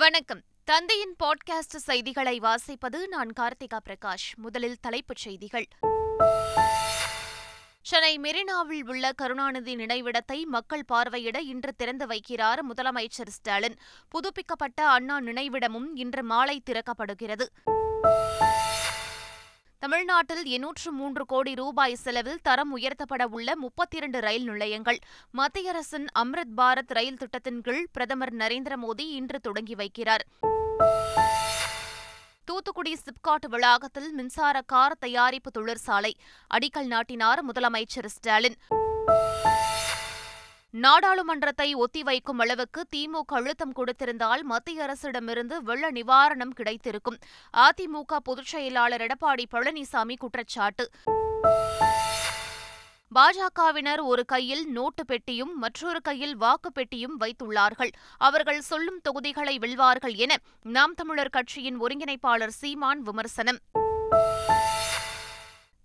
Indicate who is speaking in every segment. Speaker 1: வணக்கம் தந்தையின் பாட்காஸ்ட் செய்திகளை வாசிப்பது நான் கார்த்திகா பிரகாஷ் முதலில் தலைப்புச் செய்திகள் சென்னை மெரினாவில் உள்ள கருணாநிதி நினைவிடத்தை மக்கள் பார்வையிட இன்று திறந்து வைக்கிறார் முதலமைச்சர் ஸ்டாலின் புதுப்பிக்கப்பட்ட அண்ணா நினைவிடமும் இன்று மாலை திறக்கப்படுகிறது தமிழ்நாட்டில் எண்ணூற்று மூன்று கோடி ரூபாய் செலவில் தரம் உயர்த்தப்பட உள்ள முப்பத்தி இரண்டு ரயில் நிலையங்கள் மத்திய அரசின் அம்ரித் பாரத் ரயில் திட்டத்தின் கீழ் பிரதமர் நரேந்திர மோடி இன்று தொடங்கி வைக்கிறார் தூத்துக்குடி சிப்காட் வளாகத்தில் மின்சார கார் தயாரிப்பு தொழிற்சாலை அடிக்கல் நாட்டினார் முதலமைச்சர் ஸ்டாலின் நாடாளுமன்றத்தை ஒத்திவைக்கும் அளவுக்கு திமுக அழுத்தம் கொடுத்திருந்தால் மத்திய அரசிடமிருந்து வெள்ள நிவாரணம் கிடைத்திருக்கும் அதிமுக பொதுச் செயலாளர் எடப்பாடி பழனிசாமி குற்றச்சாட்டு பாஜகவினர் ஒரு கையில் நோட்டு பெட்டியும் மற்றொரு கையில் வாக்கு பெட்டியும் வைத்துள்ளார்கள் அவர்கள் சொல்லும் தொகுதிகளை வெல்வார்கள் என நாம் தமிழர் கட்சியின் ஒருங்கிணைப்பாளர் சீமான் விமர்சனம்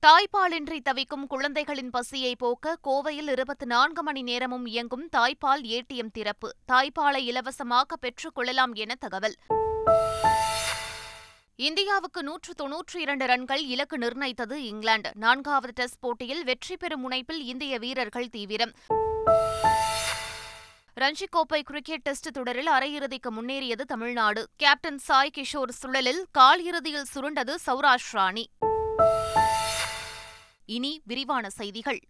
Speaker 1: தாய்ப்பாலின்றி தவிக்கும் குழந்தைகளின் பசியை போக்க கோவையில் இருபத்தி நான்கு மணி நேரமும் இயங்கும் தாய்ப்பால் ஏடிஎம் திறப்பு தாய்ப்பாலை இலவசமாக பெற்றுக் கொள்ளலாம் என தகவல் இந்தியாவுக்கு நூற்று தொன்னூற்றி இரண்டு ரன்கள் இலக்கு நிர்ணயித்தது இங்கிலாந்து நான்காவது டெஸ்ட் போட்டியில் வெற்றி பெறும் முனைப்பில் இந்திய வீரர்கள் தீவிரம் ரஞ்சி கோப்பை கிரிக்கெட் டெஸ்ட் தொடரில் அரையிறுதிக்கு முன்னேறியது தமிழ்நாடு கேப்டன் சாய் கிஷோர் சுழலில் கால் இறுதியில் சுருண்டது சௌராஷ்டிர அணி இனி விரிவான செய்திகள்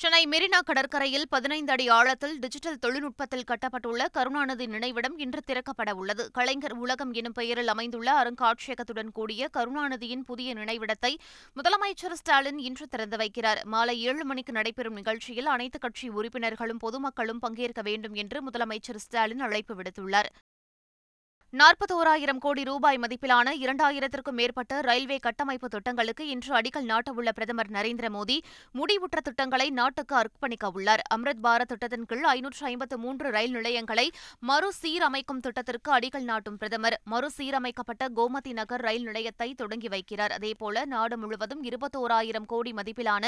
Speaker 1: சென்னை மெரினா கடற்கரையில் பதினைந்து அடி ஆழத்தில் டிஜிட்டல் தொழில்நுட்பத்தில் கட்டப்பட்டுள்ள கருணாநிதி நினைவிடம் இன்று திறக்கப்பட உள்ளது கலைஞர் உலகம் எனும் பெயரில் அமைந்துள்ள அருங்காட்சியகத்துடன் கூடிய கருணாநிதியின் புதிய நினைவிடத்தை முதலமைச்சர் ஸ்டாலின் இன்று திறந்து வைக்கிறார் மாலை ஏழு மணிக்கு நடைபெறும் நிகழ்ச்சியில் அனைத்துக் கட்சி உறுப்பினர்களும் பொதுமக்களும் பங்கேற்க வேண்டும் என்று முதலமைச்சர் ஸ்டாலின் அழைப்பு விடுத்துள்ளார் நாற்பத்தோராயிரம் கோடி ரூபாய் மதிப்பிலான இரண்டாயிரத்திற்கும் மேற்பட்ட ரயில்வே கட்டமைப்பு திட்டங்களுக்கு இன்று அடிக்கல் நாட்டவுள்ள பிரதமர் நரேந்திர மோடி முடிவுற்ற திட்டங்களை நாட்டுக்கு அர்ப்பணிக்க உள்ளார் அம்ரித் பாரத் திட்டத்தின் கீழ் ஐநூற்று ஐம்பத்து மூன்று ரயில் நிலையங்களை மறுசீரமைக்கும் திட்டத்திற்கு அடிக்கல் நாட்டும் பிரதமர் மறுசீரமைக்கப்பட்ட கோமதி நகர் ரயில் நிலையத்தை தொடங்கி வைக்கிறார் அதேபோல நாடு முழுவதும் இருபத்தோராயிரம் கோடி மதிப்பிலான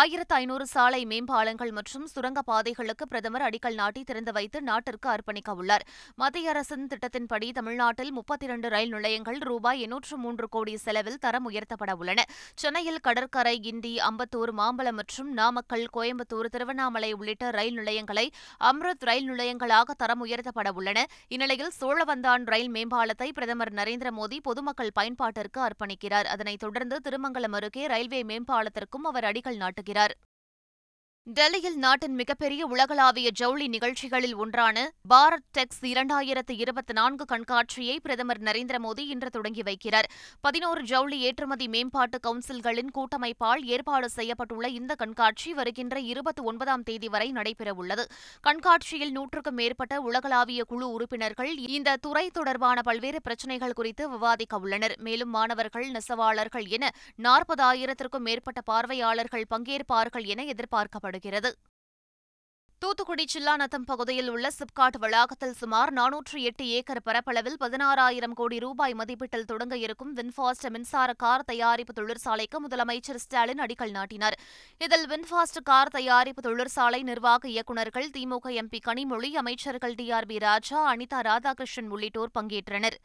Speaker 1: ஆயிரத்து ஐநூறு சாலை மேம்பாலங்கள் மற்றும் சுரங்கப்பாதைகளுக்கு பிரதமர் அடிக்கல் நாட்டி திறந்து வைத்து நாட்டிற்கு அர்ப்பணிக்க உள்ளார் மத்திய அரசின் திட்டத்தின்படி தமிழ்நாட்டில் முப்பத்தி இரண்டு ரயில் நிலையங்கள் ரூபாய் எண்ணூற்று மூன்று கோடி செலவில் தரம் உயர்த்தப்பட உள்ளன சென்னையில் கடற்கரை கிண்டி அம்பத்தூர் மாம்பலம் மற்றும் நாமக்கல் கோயம்புத்தூர் திருவண்ணாமலை உள்ளிட்ட ரயில் நிலையங்களை அம்ருத் ரயில் நிலையங்களாக தரம் உயர்த்தப்பட உள்ளன இந்நிலையில் சோழவந்தான் ரயில் மேம்பாலத்தை பிரதமர் நரேந்திர மோடி பொதுமக்கள் பயன்பாட்டிற்கு அர்ப்பணிக்கிறார் அதனைத் தொடர்ந்து திருமங்கலம் அருகே ரயில்வே மேம்பாலத்திற்கும் அவர் அடிக்கல் நாட்டுகிறார் டெல்லியில் நாட்டின் மிகப்பெரிய உலகளாவிய ஜவுளி நிகழ்ச்சிகளில் ஒன்றான பாரத் டெக்ஸ் இரண்டாயிரத்து இருபத்தி நான்கு கண்காட்சியை பிரதமர் நரேந்திர மோடி இன்று தொடங்கி வைக்கிறார் பதினோரு ஜவுளி ஏற்றுமதி மேம்பாட்டு கவுன்சில்களின் கூட்டமைப்பால் ஏற்பாடு செய்யப்பட்டுள்ள இந்த கண்காட்சி வருகின்ற இருபத்தி ஒன்பதாம் தேதி வரை நடைபெறவுள்ளது கண்காட்சியில் நூற்றுக்கும் மேற்பட்ட உலகளாவிய குழு உறுப்பினர்கள் இந்த துறை தொடர்பான பல்வேறு பிரச்சினைகள் குறித்து விவாதிக்க உள்ளனர் மேலும் மாணவர்கள் நெசவாளர்கள் என நாற்பதாயிரத்திற்கும் மேற்பட்ட பார்வையாளர்கள் பங்கேற்பார்கள் என எதிர்பார்க்கப்படுகிறது கொண்டாடப்படுகிறது தூத்துக்குடி சில்லாநத்தம் பகுதியில் உள்ள சிப்காட் வளாகத்தில் சுமார் நானூற்று எட்டு ஏக்கர் பரப்பளவில் பதினாறாயிரம் கோடி ரூபாய் மதிப்பீட்டில் தொடங்க இருக்கும் வின்ஃபாஸ்ட் மின்சார கார் தயாரிப்பு தொழிற்சாலைக்கு முதலமைச்சர் ஸ்டாலின் அடிக்கல் நாட்டினார் இதில் வின்ஃபாஸ்ட் கார் தயாரிப்பு தொழிற்சாலை நிர்வாக இயக்குநர்கள் திமுக எம்பி கனிமொழி அமைச்சர்கள் T R B Raja Anitha Radhakrishnan உள்ளிட்டோர் பங்கேற்றனர்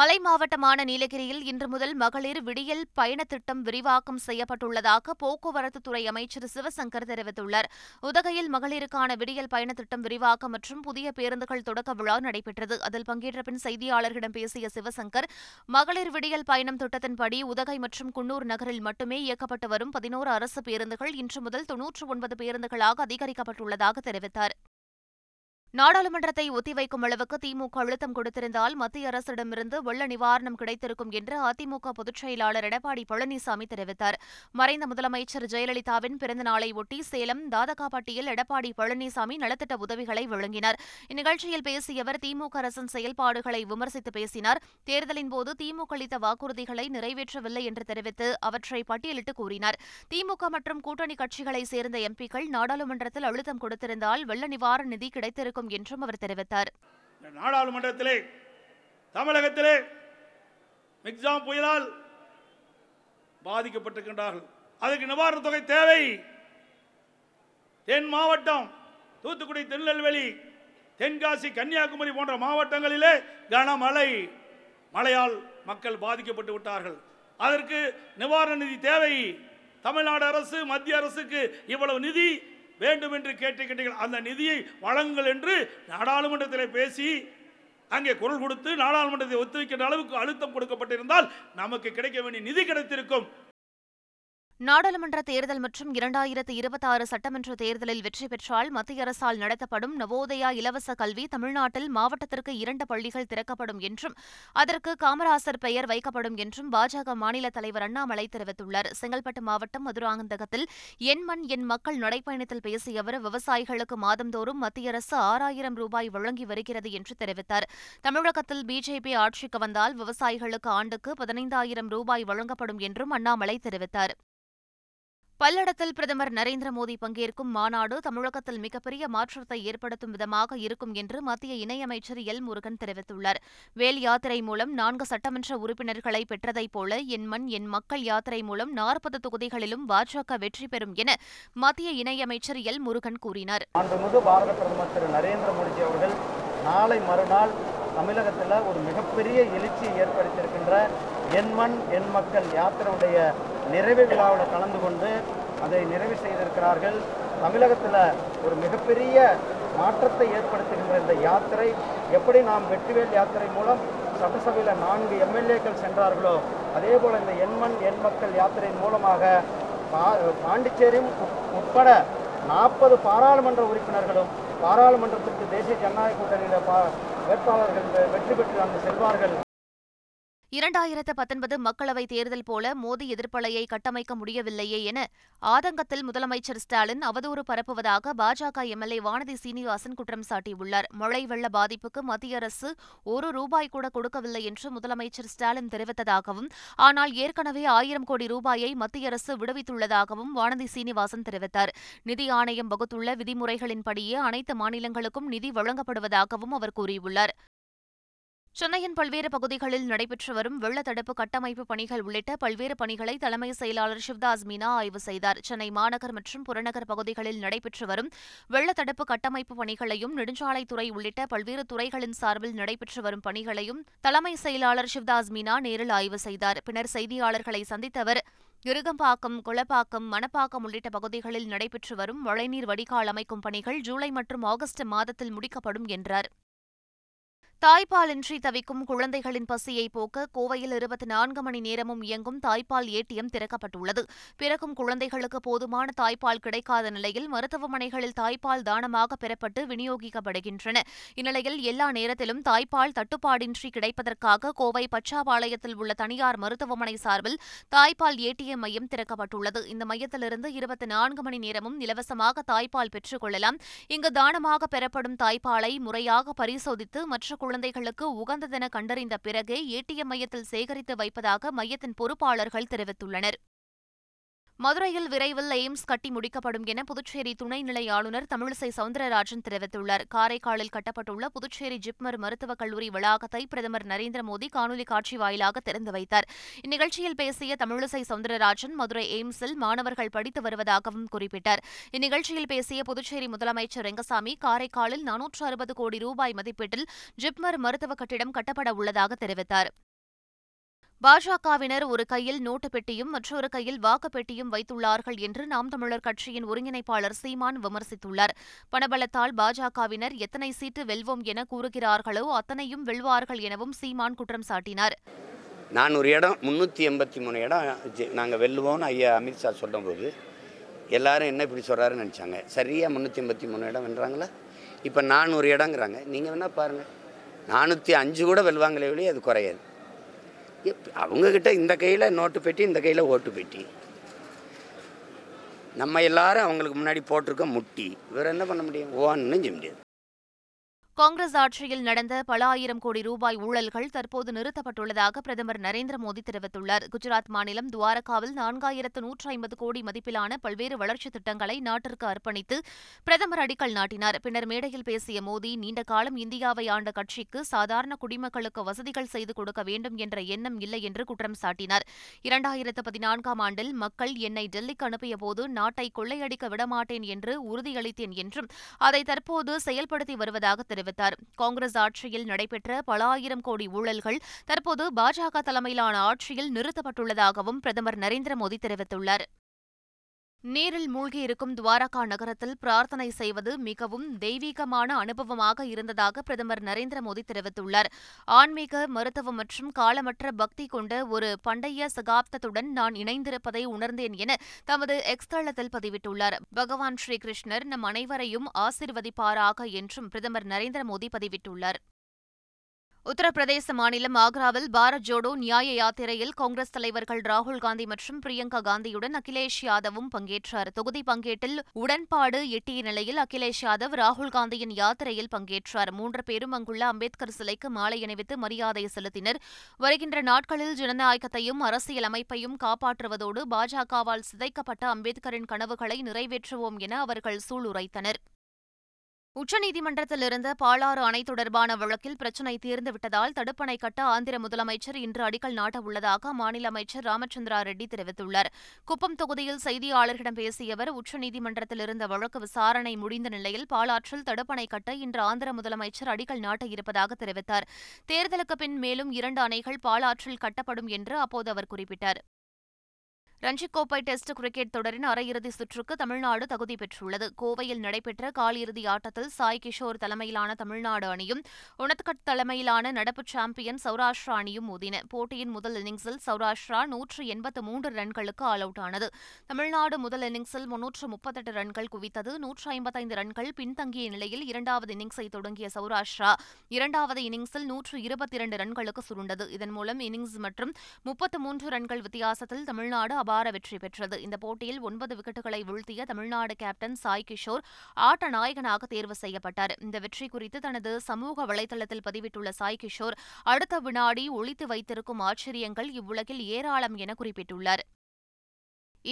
Speaker 1: மலை மாவட்டமான நீலகிரியில் இன்று முதல் மகளிர் விடியல் பயண திட்டம் விரிவாக்கம் செய்யப்பட்டுள்ளதாக போக்குவரத்துத்துறை அமைச்சர் சிவசங்கர் தெரிவித்துள்ளார் உதகையில் மகளிருக்கான விடியல் பயணத் திட்டம் விரிவாக்கம் மற்றும் புதிய பேருந்துகள் தொடக்க விழா நடைபெற்றது அதில் பங்கேற்ற பின் செய்தியாளர்களிடம் பேசிய சிவசங்கர் மகளிர் விடியல் பயணம் திட்டத்தின்படி உதகை மற்றும் குன்னூர் நகரில் மட்டுமே இயக்கப்பட்டு வரும் பதினோரு அரசு பேருந்துகள் இன்று முதல் தொன்னூற்று ஒன்பது பேருந்துகளாக அதிகரிக்கப்பட்டுள்ளதாக தெரிவித்தார் நாடாளுமன்றத்தை ஒத்திவைக்கும் அளவுக்கு திமுக அழுத்தம் கொடுத்திருந்தால் மத்திய அரசிடமிருந்து வெள்ள நிவாரணம் கிடைத்திருக்கும் என்று அதிமுக பொதுச் செயலாளர் எடப்பாடி பழனிசாமி தெரிவித்தார் மறைந்த முதலமைச்சர் ஜெயலலிதாவின் பிறந்த நாளை ஒட்டி சேலம் தாதகாப்பட்டியில் எடப்பாடி பழனிசாமி நலத்திட்ட உதவிகளை வழங்கினார் இந்நிகழ்ச்சியில் பேசிய அவர் திமுக அரசின் செயல்பாடுகளை விமர்சித்து பேசினார் தேர்தலின் போது திமுக அளித்த வாக்குறுதிகளை நிறைவேற்றவில்லை என்று தெரிவித்து அவற்றை பட்டியலிட்டு கூறினார் திமுக மற்றும் கூட்டணி கட்சிகளைச் சேர்ந்த எம்பிக்கள் நாடாளுமன்றத்தில் அழுத்தம் கொடுத்திருந்தால் வெள்ள நிவாரண நிதி கிடைத்திருக்கும் இருக்கும் என்றும் அவர் தெரிவித்தார்
Speaker 2: நாடாளுமன்றத்திலே தமிழகத்திலே மிக்ஸாம் புயலால் பாதிக்கப்பட்டிருக்கின்றார்கள் அதுக்கு நிவாரணத் தொகை தேவை தென் மாவட்டம் தூத்துக்குடி திருநெல்வேலி தென்காசி கன்னியாகுமரி போன்ற மாவட்டங்களிலே கனமழை மழையால் மக்கள் பாதிக்கப்பட்டு விட்டார்கள் அதற்கு நிவாரண நிதி தேவை தமிழ்நாடு அரசு மத்திய அரசுக்கு இவ்வளவு நிதி வேண்டும் என்று கேட்டுக்கிட்டீர்கள் அந்த நிதியை வழங்குங்கள் என்று நாடாளுமன்றத்தில் பேசி அங்கே குரல் கொடுத்து நாடாளுமன்றத்தை ஒத்துவிக்கின்ற அளவுக்கு அழுத்தம் கொடுக்கப்பட்டிருந்தால் நமக்கு கிடைக்க வேண்டிய நிதி கிடைத்திருக்கும்
Speaker 1: நாடாளுமன்ற தேர்தல் மற்றும் இரண்டாயிரத்து இருபத்தி ஆறு சட்டமன்ற தேர்தலில் வெற்றி பெற்றால் மத்திய அரசால் நடத்தப்படும் நவோதயா இலவச கல்வி தமிழ்நாட்டில் மாவட்டத்திற்கு இரண்டு பள்ளிகள் திறக்கப்படும் என்றும் அதற்கு காமராசர் பெயர் வைக்கப்படும் என்றும் பாஜக மாநில தலைவர் அண்ணாமலை தெரிவித்துள்ளார் செங்கல்பட்டு மாவட்டம் மதுராந்தகத்தில் என் மண் என் மக்கள் நடைப்பயணத்தில் பேசிய அவர் விவசாயிகளுக்கு மாதந்தோறும் மத்திய அரசு ஆறாயிரம் ரூபாய் வழங்கி வருகிறது என்று தெரிவித்தார் தமிழகத்தில் பிஜேபி ஆட்சிக்கு வந்தால் விவசாயிகளுக்கு ஆண்டுக்கு பதினைந்தாயிரம் ரூபாய் வழங்கப்படும் என்றும் அண்ணாமலை தெரிவித்தார் பல்லடத்தில் பிரதமர் நரேந்திர மோடி பங்கேற்கும் மாநாடு தமிழகத்தில் மிகப்பெரிய மாற்றத்தை ஏற்படுத்தும் விதமாக இருக்கும் என்று மத்திய இணையமைச்சர் எல் முருகன் தெரிவித்துள்ளார் வேல் யாத்திரை மூலம் நான்கு சட்டமன்ற உறுப்பினர்களை பெற்றதைப் போல என் மண் என் மக்கள் யாத்திரை மூலம் நாற்பது தொகுதிகளிலும் பாஜக வெற்றி பெறும் என மத்திய இணையமைச்சர் எல் முருகன் கூறினார்
Speaker 3: நரேந்திர நாளை மறுநாள் தமிழகத்தில் ஒரு மிகப்பெரிய எழுச்சியை ஏற்படுத்தியிருக்கின்ற என் மண் என் மக்கள் யாத்திரையுடைய நிறைவு விழாவில் கலந்து கொண்டு அதை நிறைவு செய்திருக்கிறார்கள் தமிழகத்தில் ஒரு மிகப்பெரிய மாற்றத்தை ஏற்படுத்துகின்ற இந்த யாத்திரை எப்படி நாம் வெற்றிவேல் யாத்திரை மூலம் சட்டசபையில் நான்கு எம்எல்ஏக்கள் சென்றார்களோ அதே போல் இந்த எண்மண் எண் மக்கள் யாத்திரையின் மூலமாக பாண்டிச்சேரியும் உட்பட நாற்பது பாராளுமன்ற உறுப்பினர்களும் பாராளுமன்றத்திற்கு தேசிய ஜனநாயக கூட்டணியில் வேட்பாளர்கள் வெற்றி பெற்று அங்கு செல்வார்கள்
Speaker 1: இரண்டாயிரத்து பத்தொன்பது மக்களவைத் தேர்தல் போல மோடி எதிர்ப்பலையை கட்டமைக்க முடியவில்லையே என ஆதங்கத்தில் முதலமைச்சர் ஸ்டாலின் அவதூறு பரப்புவதாக பாஜக எம்எல்ஏ வானதி சீனிவாசன் குற்றம் சாட்டியுள்ளார் மழை வெள்ள பாதிப்புக்கு மத்திய அரசு ஒரு ரூபாய் கூட கொடுக்கவில்லை என்று முதலமைச்சர் ஸ்டாலின் தெரிவித்ததாகவும் ஆனால் ஏற்கனவே ஆயிரம் கோடி ரூபாயை மத்திய அரசு விடுவித்துள்ளதாகவும் வானதி சீனிவாசன் தெரிவித்தார் நிதி ஆணையம் வகுத்துள்ள விதிமுறைகளின்படியே அனைத்து மாநிலங்களுக்கும் நிதி வழங்கப்படுவதாகவும் அவர் கூறியுள்ளார் சென்னையின் பல்வேறு பகுதிகளில் நடைபெற்று வரும் வெள்ள தடுப்பு கட்டமைப்பு பணிகள் உள்ளிட்ட பல்வேறு பணிகளை தலைமை செயலாளர் சிவ்தாஸ் மீனா ஆய்வு செய்தார் சென்னை மாநகர் மற்றும் புறநகர் பகுதிகளில் நடைபெற்று வரும் வெள்ள தடுப்பு கட்டமைப்பு பணிகளையும் நெடுஞ்சாலைத்துறை உள்ளிட்ட பல்வேறு துறைகளின் சார்பில் நடைபெற்று வரும் பணிகளையும் தலைமை செயலாளர் சிவ்தாஸ் மீனா நேரில் ஆய்வு செய்தார் பின்னர் செய்தியாளர்களை சந்தித்த அவர் இருகம்பாக்கம் குளப்பாக்கம் மணப்பாக்கம் உள்ளிட்ட பகுதிகளில் நடைபெற்று வரும் மழைநீர் வடிகால் அமைக்கும் பணிகள் ஜூலை மற்றும் ஆகஸ்ட் மாதத்தில் முடிக்கப்படும் என்றார் தாய்ப்பாலின்றி தவிக்கும் குழந்தைகளின் பசியை போக்க கோவையில் இருபத்தி நான்கு மணி நேரமும் இயங்கும் தாய்ப்பால் ஏடிஎம் திறக்கப்பட்டுள்ளது பிறக்கும் குழந்தைகளுக்கு போதுமான தாய்ப்பால் கிடைக்காத நிலையில் மருத்துவமனைகளில் தாய்ப்பால் தானமாக பெறப்பட்டு விநியோகிக்கப்படுகின்றன இந்நிலையில் எல்லா நேரத்திலும் தாய்ப்பால் தட்டுப்பாடின்றி கிடைப்பதற்காக கோவை பச்சாபாளையத்தில் உள்ள தனியார் மருத்துவமனை சார்பில் தாய்ப்பால் ஏடிஎம் மையம் திறக்கப்பட்டுள்ளது இந்த மையத்திலிருந்து இருபத்தி நான்கு மணி நேரமும் இலவசமாக தாய்ப்பால் பெற்றுக் கொள்ளலாம் இங்கு தானமாக பெறப்படும் தாய்ப்பாலை முறையாக பரிசோதித்து மற்ற குழந்தைகளுக்கு உகந்ததென கண்டறிந்த பிறகே ஏடிஎம் மையத்தில் சேகரித்து வைப்பதாக மையத்தின் பொறுப்பாளர்கள் தெரிவித்துள்ளனர் மதுரையில் விரைவில் எய்ம்ஸ் கட்டி முடிக்கப்படும் என புதுச்சேரி துணைநிலை ஆளுநர் தமிழிசை சவுந்தரராஜன் தெரிவித்துள்ளார் காரைக்காலில் கட்டப்பட்டுள்ள புதுச்சேரி ஜிப்மர் மருத்துவக் கல்லூரி வளாகத்தை பிரதமர் நரேந்திர மோடி காணொலி காட்சி வாயிலாக திறந்து வைத்தார் இந்நிகழ்ச்சியில் பேசிய தமிழிசை சவுந்தரராஜன் மதுரை எய்ம்ஸில் மாணவர்கள் படித்து வருவதாகவும் குறிப்பிட்டார் இந்நிகழ்ச்சியில் பேசிய புதுச்சேரி முதலமைச்சர் ரெங்கசாமி காரைக்காலில் நானூற்று அறுபது கோடி ரூபாய் மதிப்பீட்டில் ஜிப்மர் மருத்துவ கட்டிடம் கட்டப்பட உள்ளதாக தெரிவித்தார் பாஜகவினர் ஒரு கையில் நோட்டு பெட்டியும் மற்றொரு கையில் வாக்கு பெட்டியும் வைத்துள்ளார்கள் என்று நாம் தமிழர் கட்சியின் ஒருங்கிணைப்பாளர் சீமான் விமர்சித்துள்ளார் பணபலத்தால் பாஜகவினர் எத்தனை சீட்டு வெல்வோம் என கூறுகிறார்களோ அத்தனையும் வெல்வார்கள் எனவும் சீமான் குற்றம் சாட்டினார்
Speaker 4: நானூறு இடம் முந்நூற்றி எண்பத்தி மூணு இடம் நாங்கள் வெல்லுவோம்னு ஐயா அமித்ஷா சொல்லும்போது எல்லாரும் என்ன இப்படி சொல்கிறாருன்னு நினச்சாங்க சரியாக முந்நூற்றி எண்பத்தி மூணு இடம் வென்றாங்களா இப்போ நானூறு இடங்கிறாங்க நீங்கள் வேணால் பாருங்கள் நானூற்றி அஞ்சு கூட வெல்வாங்களே வழி அது குறையாது அவங்கக்கிட்ட இந்த கையில் நோட்டு பெட்டி இந்த கையில் ஓட்டு பெட்டி நம்ம எல்லாரும் அவங்களுக்கு முன்னாடி போட்டிருக்க முட்டி இவர் என்ன பண்ண முடியும் ஓன்னு செய்ய முடியாது
Speaker 1: காங்கிரஸ் ஆட்சியில் நடந்த பல ஆயிரம் கோடி ரூபாய் ஊழல்கள் தற்போது நிறுத்தப்பட்டுள்ளதாக பிரதமர் நரேந்திர மோடி தெரிவித்துள்ளார் குஜராத் மாநிலம் துவாரகாவில் நான்காயிரத்து நூற்று ஐம்பது கோடி மதிப்பிலான பல்வேறு வளர்ச்சித் திட்டங்களை நாட்டிற்கு அர்ப்பணித்து பிரதமர் அடிக்கல் நாட்டினார் பின்னர் மேடையில் பேசிய மோடி நீண்ட காலம் இந்தியாவை ஆண்ட கட்சிக்கு சாதாரண குடிமக்களுக்கு வசதிகள் செய்து கொடுக்க வேண்டும் என்ற எண்ணம் இல்லை என்று குற்றம் சாட்டினார் இரண்டாயிரத்து பதினான்காம் ஆண்டில் மக்கள் என்னை டெல்லிக்கு அனுப்பியபோது நாட்டை கொள்ளையடிக்க விடமாட்டேன் என்று உறுதியளித்தேன் என்றும் அதை தற்போது செயல்படுத்தி வருவதாக தெரிவித்தார் தெரிவித்தார் காங்கிரஸ் ஆட்சியில் நடைபெற்ற பல ஆயிரம் கோடி ஊழல்கள் தற்போது பாஜக தலைமையிலான ஆட்சியில் நிறுத்தப்பட்டுள்ளதாகவும் பிரதமர் நரேந்திர மோடி தெரிவித்துள்ளார் நீரில் மூழ்கியிருக்கும் துவாரகா நகரத்தில் பிரார்த்தனை செய்வது மிகவும் தெய்வீகமான அனுபவமாக இருந்ததாக பிரதமர் நரேந்திர மோடி தெரிவித்துள்ளார் ஆன்மீக மருத்துவம் மற்றும் காலமற்ற பக்தி கொண்ட ஒரு பண்டைய சகாப்தத்துடன் நான் இணைந்திருப்பதை உணர்ந்தேன் என தமது எக்ஸ் தளத்தில் பதிவிட்டுள்ளார் பகவான் ஸ்ரீகிருஷ்ணர் நம் அனைவரையும் ஆசிர்வதிப்பாராக என்றும் பிரதமர் நரேந்திர மோடி பதிவிட்டுள்ளார் உத்தரப்பிரதேச மாநிலம் ஆக்ராவில் பாரத் ஜோடோ நியாய யாத்திரையில் காங்கிரஸ் தலைவர்கள் ராகுல் காந்தி மற்றும் பிரியங்கா காந்தியுடன் அகிலேஷ் யாதவும் பங்கேற்றார் தொகுதி பங்கேட்டில் உடன்பாடு எட்டிய நிலையில் அகிலேஷ் யாதவ் ராகுல் காந்தியின் யாத்திரையில் பங்கேற்றார் மூன்று பேரும் அங்குள்ள அம்பேத்கர் சிலைக்கு மாலை அணிவித்து மரியாதை செலுத்தினர் வருகின்ற நாட்களில் ஜனநாயகத்தையும் அரசியல் அமைப்பையும் காப்பாற்றுவதோடு பாஜகவால் சிதைக்கப்பட்ட அம்பேத்கரின் கனவுகளை நிறைவேற்றுவோம் என அவர்கள் சூளுரைத்தனா் உச்சநீதிமன்றத்திலிருந்த பாலாறு அணை தொடர்பான வழக்கில் பிரச்சினை தீர்ந்துவிட்டதால் தடுப்பணை கட்ட ஆந்திர முதலமைச்சர் இன்று அடிக்கல் நாட்ட உள்ளதாக அம்மாநில அமைச்சர் ராமச்சந்திரா ரெட்டி தெரிவித்துள்ளார் குப்பம் தொகுதியில் செய்தியாளர்களிடம் பேசிய அவர் உச்சநீதிமன்றத்தில் வழக்கு விசாரணை முடிந்த நிலையில் பாலாற்றில் தடுப்பணை கட்ட இன்று ஆந்திர முதலமைச்சர் அடிக்கல் நாட்ட இருப்பதாக தெரிவித்தார் தேர்தலுக்கு பின் மேலும் இரண்டு அணைகள் பாலாற்றில் கட்டப்படும் என்று அப்போது அவர் குறிப்பிட்டார் ரஞ்சிக் கோப்பை டெஸ்ட் கிரிக்கெட் தொடரின் அரையிறுதி சுற்றுக்கு தமிழ்நாடு தகுதி பெற்றுள்ளது கோவையில் நடைபெற்ற காலிறுதி ஆட்டத்தில் சாய் கிஷோர் தலைமையிலான தமிழ்நாடு அணியும் உனத்கட் தலைமையிலான நடப்பு சாம்பியன் சௌராஷ்டிரா அணியும் மோதின போட்டியின் முதல் இன்னிங்ஸில் சௌராஷ்டிரா நூற்று எண்பத்து மூன்று ரன்களுக்கு ஆல் அவுட் ஆனது தமிழ்நாடு முதல் இன்னிங்ஸில் முன்னூற்று முப்பத்தெட்டு ரன்கள் குவித்தது நூற்று ஐம்பத்தைந்து ரன்கள் பின்தங்கிய நிலையில் இரண்டாவது இன்னிங்ஸை தொடங்கிய சௌராஷ்டிரா இரண்டாவது இன்னிங்ஸில் நூற்று இருபத்தி இரண்டு ரன்களுக்கு சுருண்டது இதன் மூலம் இன்னிங்ஸ் மற்றும் முப்பத்து மூன்று ரன்கள் வித்தியாசத்தில் தமிழ்நாடு அபார வெற்றி பெற்றது இந்த போட்டியில் ஒன்பது விக்கெட்டுகளை வீழ்த்திய தமிழ்நாடு கேப்டன் சாய் கிஷோர் ஆட்ட நாயகனாக தேர்வு செய்யப்பட்டார் இந்த வெற்றி குறித்து தனது சமூக வலைதளத்தில் பதிவிட்டுள்ள சாய் கிஷோர் அடுத்த வினாடி ஒழித்து வைத்திருக்கும் ஆச்சரியங்கள் இவ்வுலகில் ஏராளம் என குறிப்பிட்டுள்ளார்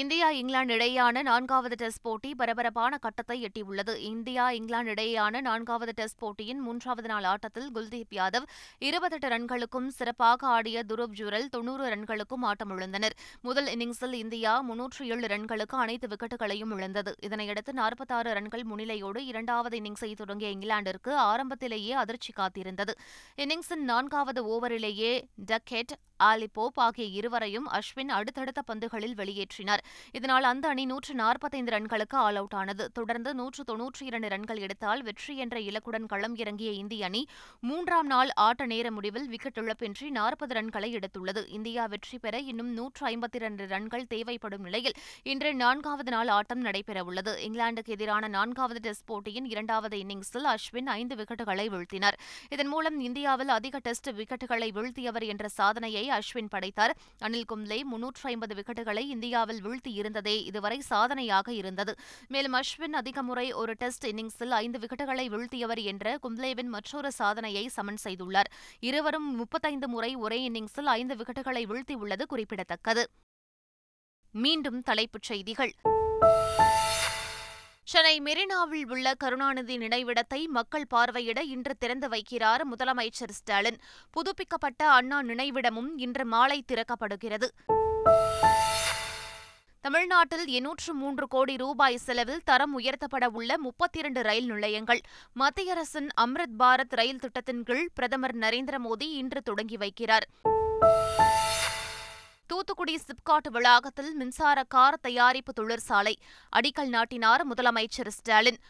Speaker 1: இந்தியா இங்கிலாந்து இடையேயான நான்காவது டெஸ்ட் போட்டி பரபரப்பான கட்டத்தை எட்டியுள்ளது இந்தியா இங்கிலாந்து இடையேயான நான்காவது டெஸ்ட் போட்டியின் மூன்றாவது நாள் ஆட்டத்தில் குல்தீப் யாதவ் இருபத்தெட்டு ரன்களுக்கும் சிறப்பாக ஆடிய துருப் ஜுரல் தொன்னூறு ரன்களுக்கும் ஆட்டமிழந்தனர் முதல் இன்னிங்ஸில் இந்தியா முன்னூற்று ஏழு ரன்களுக்கு அனைத்து விக்கெட்டுகளையும் இழந்தது இதனையடுத்து நாற்பத்தாறு ரன்கள் முன்னிலையோடு இரண்டாவது இன்னிங்ஸை தொடங்கிய இங்கிலாந்திற்கு ஆரம்பத்திலேயே அதிர்ச்சி காத்திருந்தது இன்னிங்ஸின் நான்காவது ஓவரிலேயே டக்கெட் ஆலிபோப் ஆகிய இருவரையும் அஸ்வின் அடுத்தடுத்த பந்துகளில் வெளியேற்றினார் வீழ்த்தினார் இதனால் அந்த அணி நூற்று நாற்பத்தைந்து ரன்களுக்கு ஆல் அவுட் ஆனது தொடர்ந்து நூற்று தொன்னூற்றி இரண்டு ரன்கள் எடுத்தால் வெற்றி என்ற இலக்குடன் களம் இறங்கிய இந்திய அணி மூன்றாம் நாள் ஆட்ட நேர முடிவில் விக்கெட் இழப்பின்றி நாற்பது ரன்களை எடுத்துள்ளது இந்தியா வெற்றி பெற இன்னும் நூற்று ஐம்பத்தி இரண்டு ரன்கள் தேவைப்படும் நிலையில் இன்று நான்காவது நாள் ஆட்டம் நடைபெறவுள்ளது இங்கிலாந்துக்கு எதிரான நான்காவது டெஸ்ட் போட்டியின் இரண்டாவது இன்னிங்ஸில் அஸ்வின் ஐந்து விக்கெட்டுகளை வீழ்த்தினார் இதன் மூலம் இந்தியாவில் அதிக டெஸ்ட் விக்கெட்டுகளை வீழ்த்தியவர் என்ற சாதனையை அஸ்வின் படைத்தார் அனில் கும்லே முன்னூற்று ஐம்பது விக்கெட்டுகளை இந்தியாவில் வீழ்த்தியிருந்ததே இதுவரை சாதனையாக இருந்தது மேலும் அஸ்வின் அதிக முறை ஒரு டெஸ்ட் இன்னிங்ஸில் ஐந்து விக்கெட்டுகளை வீழ்த்தியவர் என்ற கும்ப்ளேவின் மற்றொரு சாதனையை சமன் செய்துள்ளார் இருவரும் முப்பத்தைந்து முறை ஒரே இன்னிங்ஸில் ஐந்து விக்கெட்டுகளை வீழ்த்தியுள்ளது குறிப்பிடத்தக்கது மீண்டும் தலைப்புச் செய்திகள் சென்னை மெரினாவில் உள்ள கருணாநிதி நினைவிடத்தை மக்கள் பார்வையிட இன்று திறந்து வைக்கிறார் முதலமைச்சர் ஸ்டாலின் புதுப்பிக்கப்பட்ட அண்ணா நினைவிடமும் இன்று மாலை திறக்கப்படுகிறது தமிழ்நாட்டில் எண்ணூற்று மூன்று கோடி ரூபாய் செலவில் தரம் உயர்த்தப்பட உள்ள முப்பத்தி இரண்டு ரயில் நிலையங்கள் மத்திய அரசின் அம்ரித் பாரத் ரயில் திட்டத்தின் கீழ் பிரதமர் நரேந்திர மோடி இன்று தொடங்கி வைக்கிறார் தூத்துக்குடி சிப்காட் வளாகத்தில் மின்சார கார் தயாரிப்பு தொழிற்சாலை அடிக்கல் நாட்டினார் முதலமைச்சர் ஸ்டாலின்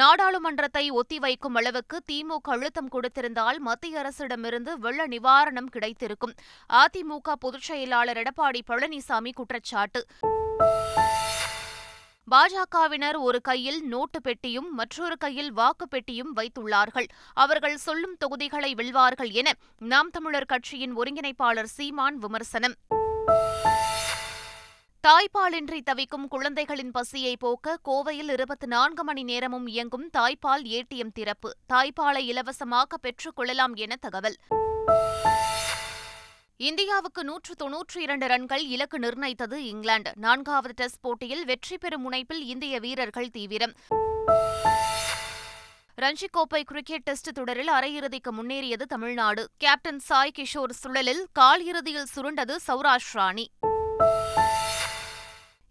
Speaker 1: நாடாளுமன்றத்தை ஒத்திவைக்கும் அளவுக்கு திமுக அழுத்தம் கொடுத்திருந்தால் மத்திய அரசிடமிருந்து வெள்ள நிவாரணம் கிடைத்திருக்கும் அதிமுக பொதுச் செயலாளர் எடப்பாடி பழனிசாமி குற்றச்சாட்டு பாஜகவினர் ஒரு கையில் நோட்டு பெட்டியும் மற்றொரு கையில் வாக்கு பெட்டியும் வைத்துள்ளார்கள் அவர்கள் சொல்லும் தொகுதிகளை வெல்வார்கள் என நாம் தமிழர் கட்சியின் ஒருங்கிணைப்பாளர் சீமான் விமர்சனம் தாய்ப்பாலின்றி தவிக்கும் குழந்தைகளின் பசியை போக்க கோவையில் இருபத்தி நான்கு மணி நேரமும் இயங்கும் தாய்ப்பால் ஏடிஎம் திறப்பு தாய்ப்பாலை இலவசமாக பெற்றுக் கொள்ளலாம் என தகவல் இந்தியாவுக்கு நூற்று தொன்னூற்றி இரண்டு ரன்கள் இலக்கு நிர்ணயித்தது இங்கிலாந்து நான்காவது டெஸ்ட் போட்டியில் வெற்றி பெறும் முனைப்பில் இந்திய வீரர்கள் தீவிரம் ரஞ்சிக் கோப்பை கிரிக்கெட் டெஸ்ட் தொடரில் அரையிறுதிக்கு முன்னேறியது தமிழ்நாடு கேப்டன் சாய் கிஷோர் சுழலில் கால் இறுதியில் சுருண்டது சௌராஷ்ராணி அணி